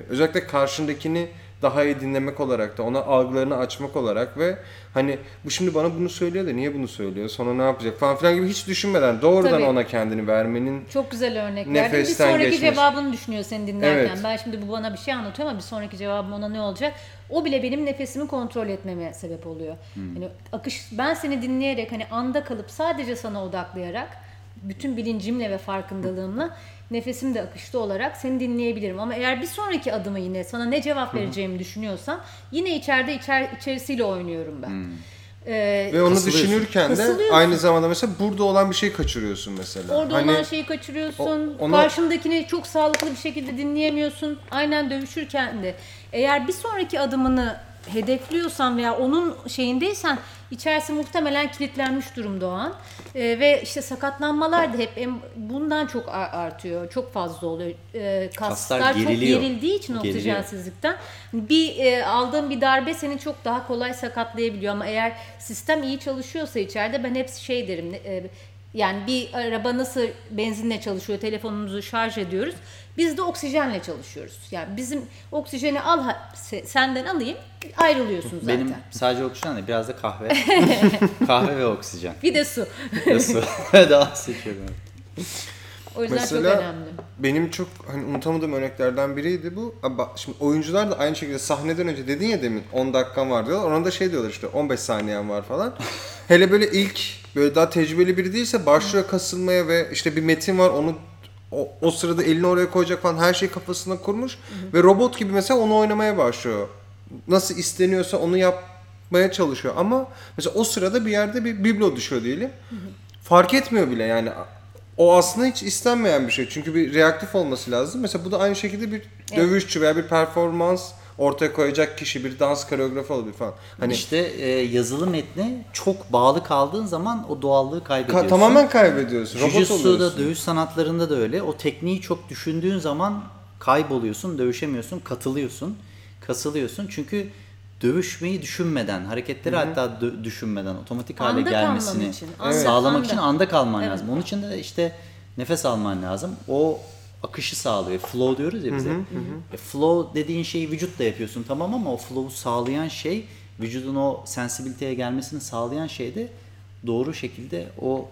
özellikle karşındakini daha iyi dinlemek olarak da ona algılarını açmak olarak ve hani bu şimdi bana bunu söylüyor da niye bunu söylüyor sonra ne yapacak falan filan gibi hiç düşünmeden doğrudan Tabii. ona kendini vermenin Çok güzel örnek verdin. Bir sonraki geçmesi. cevabını düşünüyor seni dinlerken. Evet. Ben şimdi bu bana bir şey anlatıyor ama bir sonraki cevabım ona ne olacak? O bile benim nefesimi kontrol etmeme sebep oluyor. Hmm. Yani akış ben seni dinleyerek hani anda kalıp sadece sana odaklayarak bütün bilincimle ve farkındalığımla nefesim de akışta olarak seni dinleyebilirim. Ama eğer bir sonraki adımı yine sana ne cevap vereceğimi düşünüyorsam yine içeride içer, içerisiyle oynuyorum ben. Ee, Ve onu düşünürken de aynı zamanda mesela burada olan bir şey kaçırıyorsun mesela. Orada Hani olan şeyi kaçırıyorsun. o- ona- Karşındakini çok sağlıklı bir şekilde dinleyemiyorsun. Aynen dövüşürken de. Eğer bir sonraki adımını hedefliyorsan veya onun şeyindeysen içerisi muhtemelen kilitlenmiş durumda o an. Ee, ve işte sakatlanmalar da hep em- bundan çok ar- artıyor. Çok fazla oluyor. Ee, kaslar, Kaslar çok gerildiği için Geriliyor. oksijensizlikten bir e, aldığın bir darbe seni çok daha kolay sakatlayabiliyor ama eğer sistem iyi çalışıyorsa içeride ben hep şey derim e, yani bir araba nasıl benzinle çalışıyor telefonumuzu şarj ediyoruz biz de oksijenle çalışıyoruz yani bizim oksijeni al senden alayım ayrılıyorsun zaten Benim sadece oksijen değil biraz da kahve. kahve ve oksijen. bir de su Ve su. Daha seçiyorum. o yüzden Mesela çok önemli benim çok hani unutamadığım örneklerden biriydi bu. Ama şimdi oyuncular da aynı şekilde sahneden önce dedin ya demin 10 dakikan var diyorlar. Ona da şey diyorlar işte 15 saniyen var falan. Hele böyle ilk böyle daha tecrübeli biri değilse başlıyor kasılmaya ve işte bir metin var onu o, o sırada elini oraya koyacak falan her şeyi kafasına kurmuş ve robot gibi mesela onu oynamaya başlıyor. Nasıl isteniyorsa onu yapmaya çalışıyor ama mesela o sırada bir yerde bir biblo düşüyor diyelim. Fark etmiyor bile yani o aslında hiç istenmeyen bir şey. Çünkü bir reaktif olması lazım. Mesela bu da aynı şekilde bir dövüşçü veya bir performans ortaya koyacak kişi, bir dans koreografı olabilir falan. Hani İşte e, yazılı metne çok bağlı kaldığın zaman o doğallığı ka- kaybediyorsun. tamamen kaybediyorsun. Robot Jiu-Jitsu'da, dövüş sanatlarında da öyle. O tekniği çok düşündüğün zaman kayboluyorsun, dövüşemiyorsun, katılıyorsun, kasılıyorsun. Çünkü dövüşmeyi düşünmeden, hareketleri hatta dö- düşünmeden otomatik hale Anda kalman gelmesini için, anda, sağlamak anda. için anda kalman Evet. lazım. Onun için de işte nefes alman lazım. O akışı sağlıyor. Flow diyoruz ya bize. E, flow dediğin şeyi vücutla yapıyorsun tamam ama o flow'u sağlayan şey vücudun o sensibiliteye gelmesini sağlayan şey de doğru şekilde o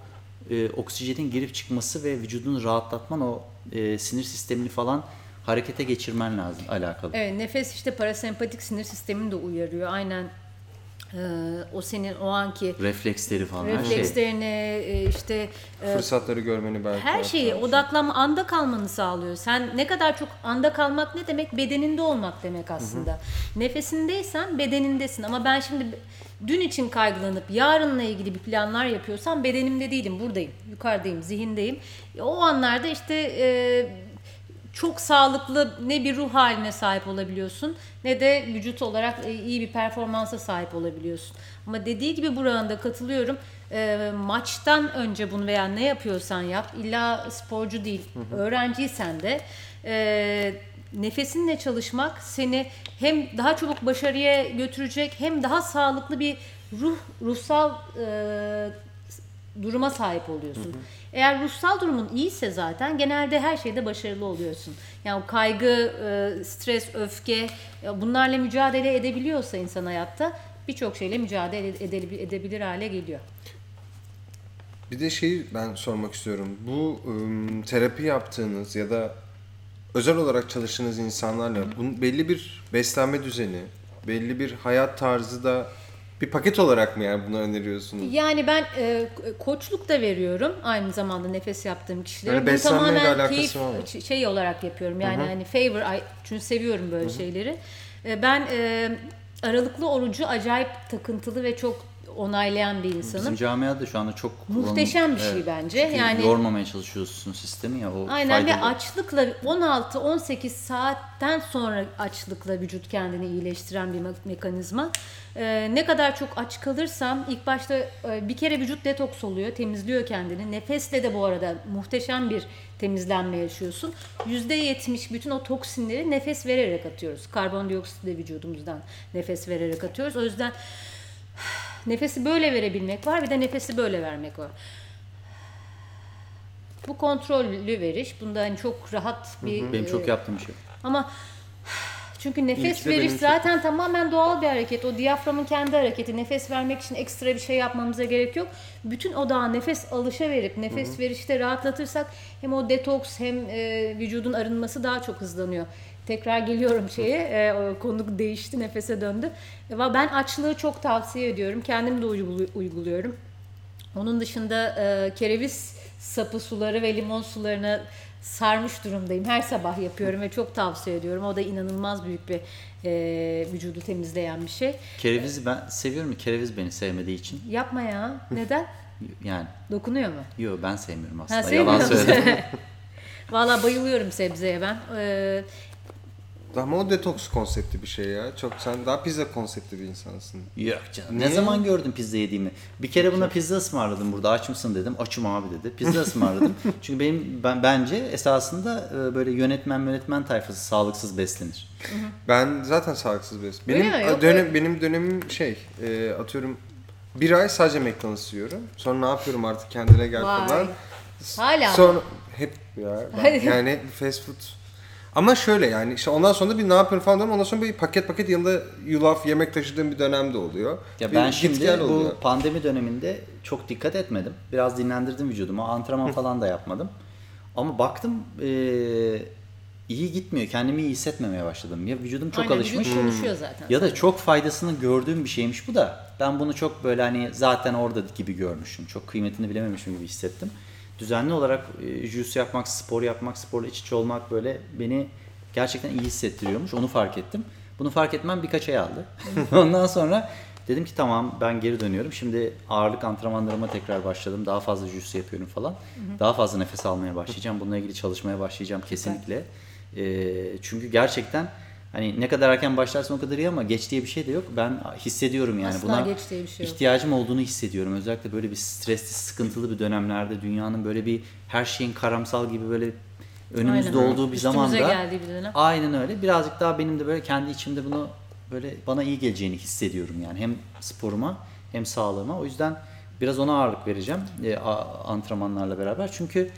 e, oksijenin girip çıkması ve vücudunu rahatlatman o e, sinir sistemini falan harekete geçirmen lazım alakalı. Evet nefes işte parasempatik sinir sistemini de uyarıyor. Aynen o senin o anki Refleksleri falan her şey. reflekslerini e, işte e, Fırsatları görmeni belki. her şeyi hatta. odaklanma anda kalmanı sağlıyor. Sen ne kadar çok anda kalmak ne demek? Bedeninde olmak demek aslında. Nefesindeysen bedenindesin ama ben şimdi dün için kaygılanıp yarınla ilgili bir planlar yapıyorsam bedenimde değilim, buradayım, yukarıdayım, zihindeyim. E, O anlarda işte e, çok sağlıklı ne bir ruh haline sahip olabiliyorsun ne de vücut olarak e, iyi bir performansa sahip olabiliyorsun. Ama dediği gibi buranda katılıyorum. E, maçtan önce bunu veya ne yapıyorsan yap. illa sporcu değil, öğrenciysen de e, nefesinle çalışmak seni hem daha çabuk başarıya götürecek hem daha sağlıklı bir ruh ruhsal e, duruma sahip oluyorsun. Eğer ruhsal durumun iyiyse zaten genelde her şeyde başarılı oluyorsun. Yani kaygı, e, stres, öfke e, bunlarla mücadele edebiliyorsa insan hayatta birçok şeyle mücadele ede- edebilir hale geliyor. Bir de şeyi ben sormak istiyorum. Bu terapi yaptığınız ya da özel olarak çalıştığınız insanlarla bunun belli bir beslenme düzeni, belli bir hayat tarzı da bir paket olarak mı yani bunu öneriyorsunuz? Yani ben e, koçluk da veriyorum aynı zamanda nefes yaptığım kişilere. Yani Bu tamamen keyif şey olarak yapıyorum. Yani hani favor çünkü seviyorum böyle şeyleri. E, ben e, aralıklı orucu acayip takıntılı ve çok onaylayan bir insanım. Bizim camiada şu anda çok Muhteşem bir şey Evet. bence. Çünkü Yani- yormamaya çalışıyorsun sistemi ya o Aynen ve açlıkla 16-18 saatten sonra açlıkla vücut kendini iyileştiren bir me- mekanizma. Ee, ne kadar çok aç kalırsam ilk başta e, bir kere vücut detoks oluyor, temizliyor kendini. Nefesle de bu arada muhteşem bir temizlenme yaşıyorsun. %70 bütün o toksinleri nefes vererek atıyoruz. Karbondioksit de vücudumuzdan nefes vererek atıyoruz. O yüzden nefesi böyle verebilmek var bir de nefesi böyle vermek var. Bu kontrollü veriş. Bunda hani çok rahat bir Benim e, çok yaptığım şey. ama çünkü nefes veriş benim çok- zaten tamamen doğal bir hareket. O diyaframın kendi hareketi. Nefes vermek için ekstra bir şey yapmamıza gerek yok. Bütün odağı nefes alışa verip nefes verişte rahatlatırsak hem o detoks hem e, vücudun arınması daha çok hızlanıyor. Tekrar geliyorum şeye, e, o konu değişti, nefese döndü. E, ben açlığı çok tavsiye ediyorum. Kendim de uygulu- uyguluyorum. Onun dışında e, kereviz sapı suları ve limon sularına sarmış durumdayım. Her sabah yapıyorum ve çok tavsiye ediyorum. O da inanılmaz büyük bir e, vücudu temizleyen bir şey. Kerevizi ben seviyorum. Kereviz beni sevmediği için. Yapma ya. Neden? Yani Dokunuyor mu? yok ben sevmiyorum aslında. Ha, Yalan söyledim. Valla bayılıyorum sebzeye ben. Ee, Ama o detoks konsepti bir şey ya. Çok sen daha pizza konsepti bir insansın. Yok canım. Niye? Ne zaman gördün pizza yediğimi? Bir kere buna pizza ısmarladım burada. Aç mısın dedim. Açım abi dedi. Pizza ısmarladım. Çünkü benim ben bence esasında e, böyle yönetmen yönetmen tayfası sağlıksız beslenir. Ben zaten sağlıksız Öyle Benim? Yok, dönem benim dönemim şey e, atıyorum bir ay sadece McDonald's yiyorum. Sonra ne yapıyorum artık kendine gel Vay. falan. Hala? Sonra hep ya ben- yani fast food. Ama şöyle yani işte ondan sonra da bir ne yapıyorum falan diyorum. Ondan sonra bir paket paket yanında yulaf yemek taşıdığım bir dönem de oluyor. Ya Bir ben git şimdi gel bu oluyor. pandemi döneminde çok dikkat etmedim. Biraz dinlendirdim vücudumu. Antrenman falan da yapmadım. Ama baktım e, iyi gitmiyor. Kendimi iyi hissetmemeye başladım. Ya vücudum çok aynen, alışmış. vücut konuşuyor zaten. Ya da çok faydasını gördüğüm bir şeymiş bu da. Ben bunu çok böyle hani zaten orada gibi görmüşüm. Çok kıymetini bilememişim gibi hissettim. Düzenli olarak e, jüs yapmak, spor yapmak, sporla iç içe olmak böyle beni gerçekten iyi hissettiriyormuş. Onu fark ettim. Bunu fark etmem birkaç ay aldı. Ondan sonra dedim ki tamam ben geri dönüyorum. Şimdi ağırlık antrenmanlarıma tekrar başladım. Daha fazla jüs yapıyorum falan. Daha fazla nefes almaya başlayacağım. Bununla ilgili çalışmaya başlayacağım kesinlikle. E, çünkü gerçekten Hani ne kadar erken başlarsan o kadar iyi ama geç diye bir şey de yok. Ben hissediyorum yani Asla buna geç diye bir şey yok. ihtiyacım olduğunu hissediyorum. Özellikle böyle bir stresli, sıkıntılı bir dönemlerde dünyanın böyle bir her şeyin karamsal gibi böyle önümüzde Aynen. olduğu bir Üstümüze zamanda bir dönem. aynen öyle. Birazcık daha benim de böyle kendi içimde bunu böyle bana iyi geleceğini hissediyorum yani hem sporuma hem sağlığıma. O yüzden biraz ona ağırlık vereceğim e, antrenmanlarla beraber. Çünkü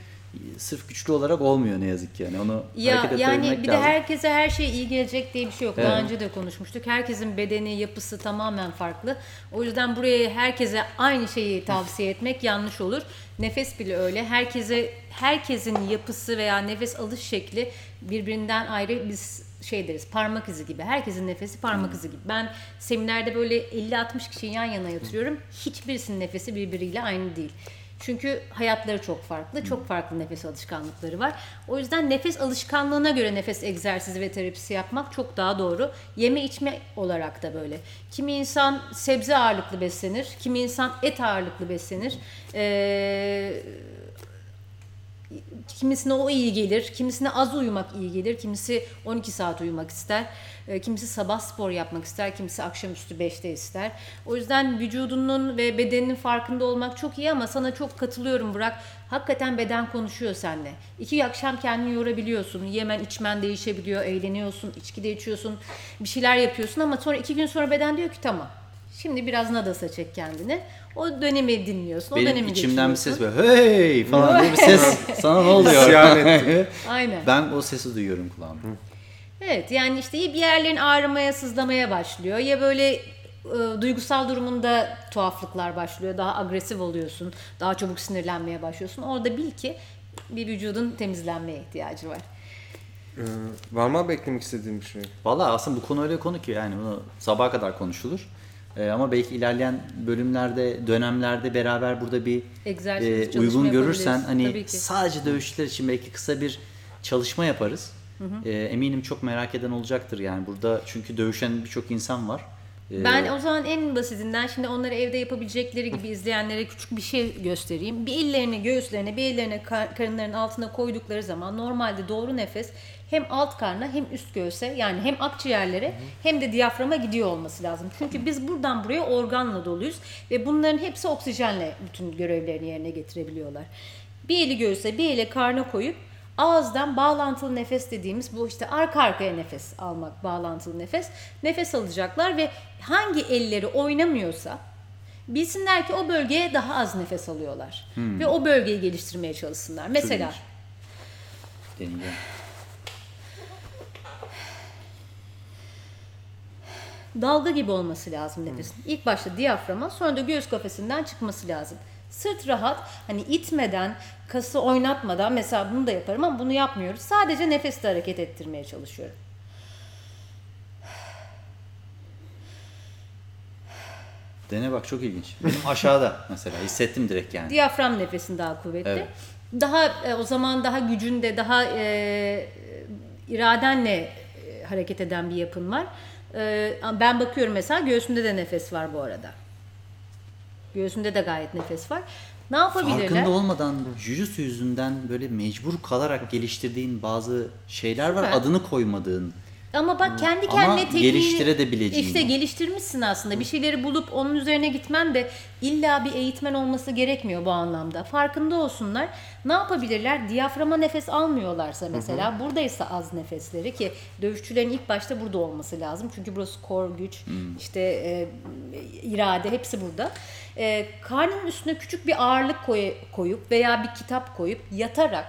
sırf güçlü olarak olmuyor ne yazık ki yani onu Ya hareket yani bir de lazım. herkese her şey iyi gelecek diye bir şey yok. Daha Evet. önce de konuşmuştuk. Herkesin bedeni, yapısı tamamen farklı. O yüzden buraya herkese aynı şeyi tavsiye etmek yanlış olur. Nefes bile öyle. Herkese herkesin yapısı veya nefes alış şekli birbirinden ayrı biz şey deriz parmak izi gibi. Herkesin nefesi parmak izi gibi. Ben seminerde böyle 50-60 kişiyi yan yana yatırıyorum. Hiçbirisinin nefesi birbiriyle aynı değil. Çünkü hayatları çok farklı, çok farklı nefes alışkanlıkları var. O yüzden nefes alışkanlığına göre nefes egzersizi ve terapisi yapmak çok daha doğru. Yeme içme olarak da böyle. Kimi insan sebze ağırlıklı beslenir, kimi insan et ağırlıklı beslenir. Ee, kimisine o iyi gelir, kimisine az uyumak iyi gelir, kimisi 12 saat uyumak ister, e, kimisi sabah spor yapmak ister, kimisi akşamüstü 5'te ister. O yüzden vücudunun ve bedeninin farkında olmak çok iyi ama sana çok katılıyorum Burak. Hakikaten beden konuşuyor seninle. İki akşam kendini yorabiliyorsun, yemen içmen değişebiliyor, eğleniyorsun, içki de içiyorsun, bir şeyler yapıyorsun ama sonra iki gün sonra beden diyor ki tamam. Şimdi biraz nadasa çek kendini. O dönemi dinliyorsun. O Benim dönemi içimden bir ses böyle hey falan diye bir ses sana ne oluyor? Aynen. ben o sesi duyuyorum kulağımda. Evet yani işte ya bir yerlerin ağrımaya, sızlamaya başlıyor ya böyle e, duygusal durumunda tuhaflıklar başlıyor. Daha agresif oluyorsun. Daha çabuk sinirlenmeye başlıyorsun. Orada bil ki bir vücudun temizlenmeye ihtiyacı var. Ee, var mı abi eklemek istediğim bir şey? Valla aslında bu konu öyle konu ki yani bunu sabaha kadar konuşulur. Ee, ama belki ilerleyen bölümlerde, dönemlerde beraber burada bir Egzersiz, e, uygun görürsen hani sadece dövüşçüler için belki kısa bir çalışma yaparız. Ee, eminim çok merak eden olacaktır yani burada çünkü dövüşen birçok insan var. Ee, Ben o zaman en basitinden şimdi onları evde yapabilecekleri gibi izleyenlere küçük bir şey göstereyim. Bir ellerini göğüslerine, bir ellerini kar- karınlarının altına koydukları zaman normalde doğru nefes hem alt karna hem üst göğse yani hem akciğerlere hem de diyaframa gidiyor olması lazım. Çünkü biz buradan buraya organla doluyuz ve bunların hepsi oksijenle bütün görevlerini yerine getirebiliyorlar. Bir eli göğüse, bir eli karna koyup Ağızdan bağlantılı nefes dediğimiz bu işte arka arkaya nefes almak, bağlantılı nefes. Nefes alacaklar ve hangi elleri oynamıyorsa bilsinler ki o bölgeye daha az nefes alıyorlar. Ve o bölgeyi geliştirmeye çalışsınlar. Mesela deneyeceğim. dalga gibi olması lazım nefesin. İlk başta diyaframa sonra da göğüs kafesinden çıkması lazım. Sırt rahat hani itmeden, kası oynatmadan mesela bunu da yaparım ama bunu yapmıyoruz. Sadece nefesle hareket ettirmeye çalışıyorum. Dene bak çok ilginç. Benim aşağıda mesela hissettim direkt yani. Diyafram nefesin daha kuvvetli. Evet. daha e, o zaman daha gücünde, daha e, iradenle e, hareket eden bir yapın var. E, ben bakıyorum mesela göğsümde de nefes var bu arada. Göğsümde de gayet nefes var. Ne yapabilirler? Farkında olmadan jujutsu yüzünden böyle mecbur kalarak geliştirdiğin bazı şeyler var. Süper. Adını koymadığın. Ama bak kendi Ama kendine tekniği geliştirebileceğin. işte geliştirmişsin aslında. Bir şeyleri bulup onun üzerine gitmen de illa bir eğitmen olması gerekmiyor bu anlamda. Farkında olsunlar. Ne yapabilirler? Diyaframa nefes almıyorlarsa mesela buradaysa az nefesleri ki dövüşçülerin ilk başta burada olması lazım. Çünkü burası kor güç, işte e, irade hepsi burada. E, karnının üstüne küçük bir ağırlık koy- koyup veya bir kitap koyup yatarak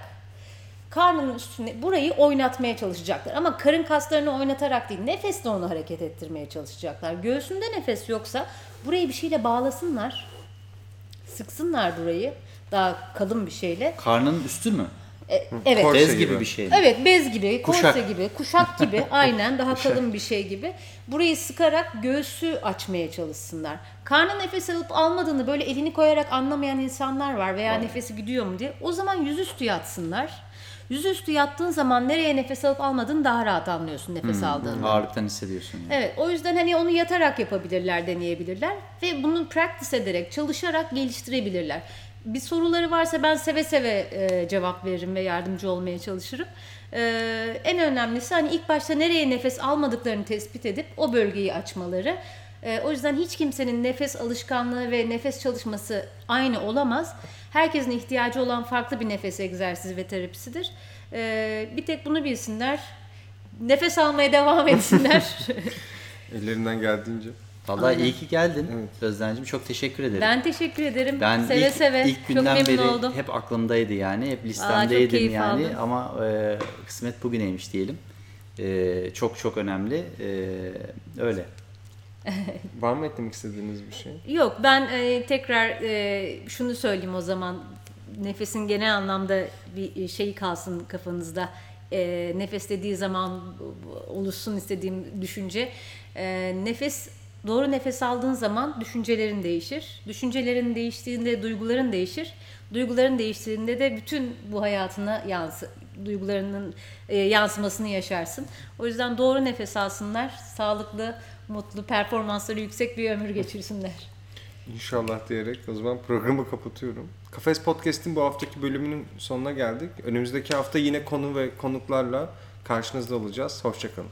karnının üstüne burayı oynatmaya çalışacaklar. Ama karın kaslarını oynatarak değil, nefesle onu hareket ettirmeye çalışacaklar. Göğsünde nefes yoksa burayı bir şeyle bağlasınlar. Sıksınlar burayı daha kalın bir şeyle. Karnının üstü mü? E, evet. Korse Bez gibi gibi. bir şey? Evet bez gibi, korse Kuşak. gibi, kuşak gibi aynen daha kalın bir şey gibi. Burayı sıkarak göğsü açmaya çalışsınlar. Karnı nefes alıp almadığını böyle elini koyarak anlamayan insanlar var veya nefesi gidiyor mu diye. O zaman yüzüstü yatsınlar. Yüzüstü yattığın zaman nereye nefes alıp almadığını daha rahat anlıyorsun nefes aldığında. Ağırlıktan hissediyorsun. Yani. Evet o yüzden hani onu yatarak yapabilirler, deneyebilirler ve bunu practice ederek, çalışarak geliştirebilirler. Bir soruları varsa ben seve seve e, cevap veririm ve yardımcı olmaya çalışırım. E, en önemlisi hani ilk başta nereye nefes almadıklarını tespit edip o bölgeyi açmaları. E, o yüzden hiç kimsenin nefes alışkanlığı ve nefes çalışması aynı olamaz. Herkesin ihtiyacı olan farklı bir nefes egzersizi ve terapisidir. E, bir tek bunu bilsinler. Nefes almaya devam etsinler. Ellerinden geldiğince. Vallahi Aynen. iyi ki geldin Özden'cim. Çok teşekkür ederim. Ben teşekkür ederim. Ben seve ilk, seve. ilk Çok günden memnun beri oldum. hep aklımdaydı yani. Hep çok listemdeydim keyif yani. aldım. Ama e, kısmet bugüneymiş diyelim. E, çok çok önemli. E, öyle. Var mı eklemek istediğiniz bir şey? Yok ben e, tekrar e, şunu söyleyeyim o zaman. Nefesin genel anlamda bir şey kalsın kafanızda. E, nefes dediği zaman oluşsun istediğim düşünce. E, nefes doğru nefes aldığın zaman düşüncelerin değişir. Düşüncelerin değiştiğinde duyguların değişir. Duyguların değiştiğinde de bütün bu hayatına yansı duygularının e, yansımasını yaşarsın. O yüzden doğru nefes alsınlar. Sağlıklı, mutlu, performansları yüksek bir ömür geçirsinler. İnşallah diyerek o zaman programı kapatıyorum. Kafes Podcast'in bu haftaki bölümünün sonuna geldik. Önümüzdeki hafta yine konu ve konuklarla karşınızda olacağız. Hoşçakalın.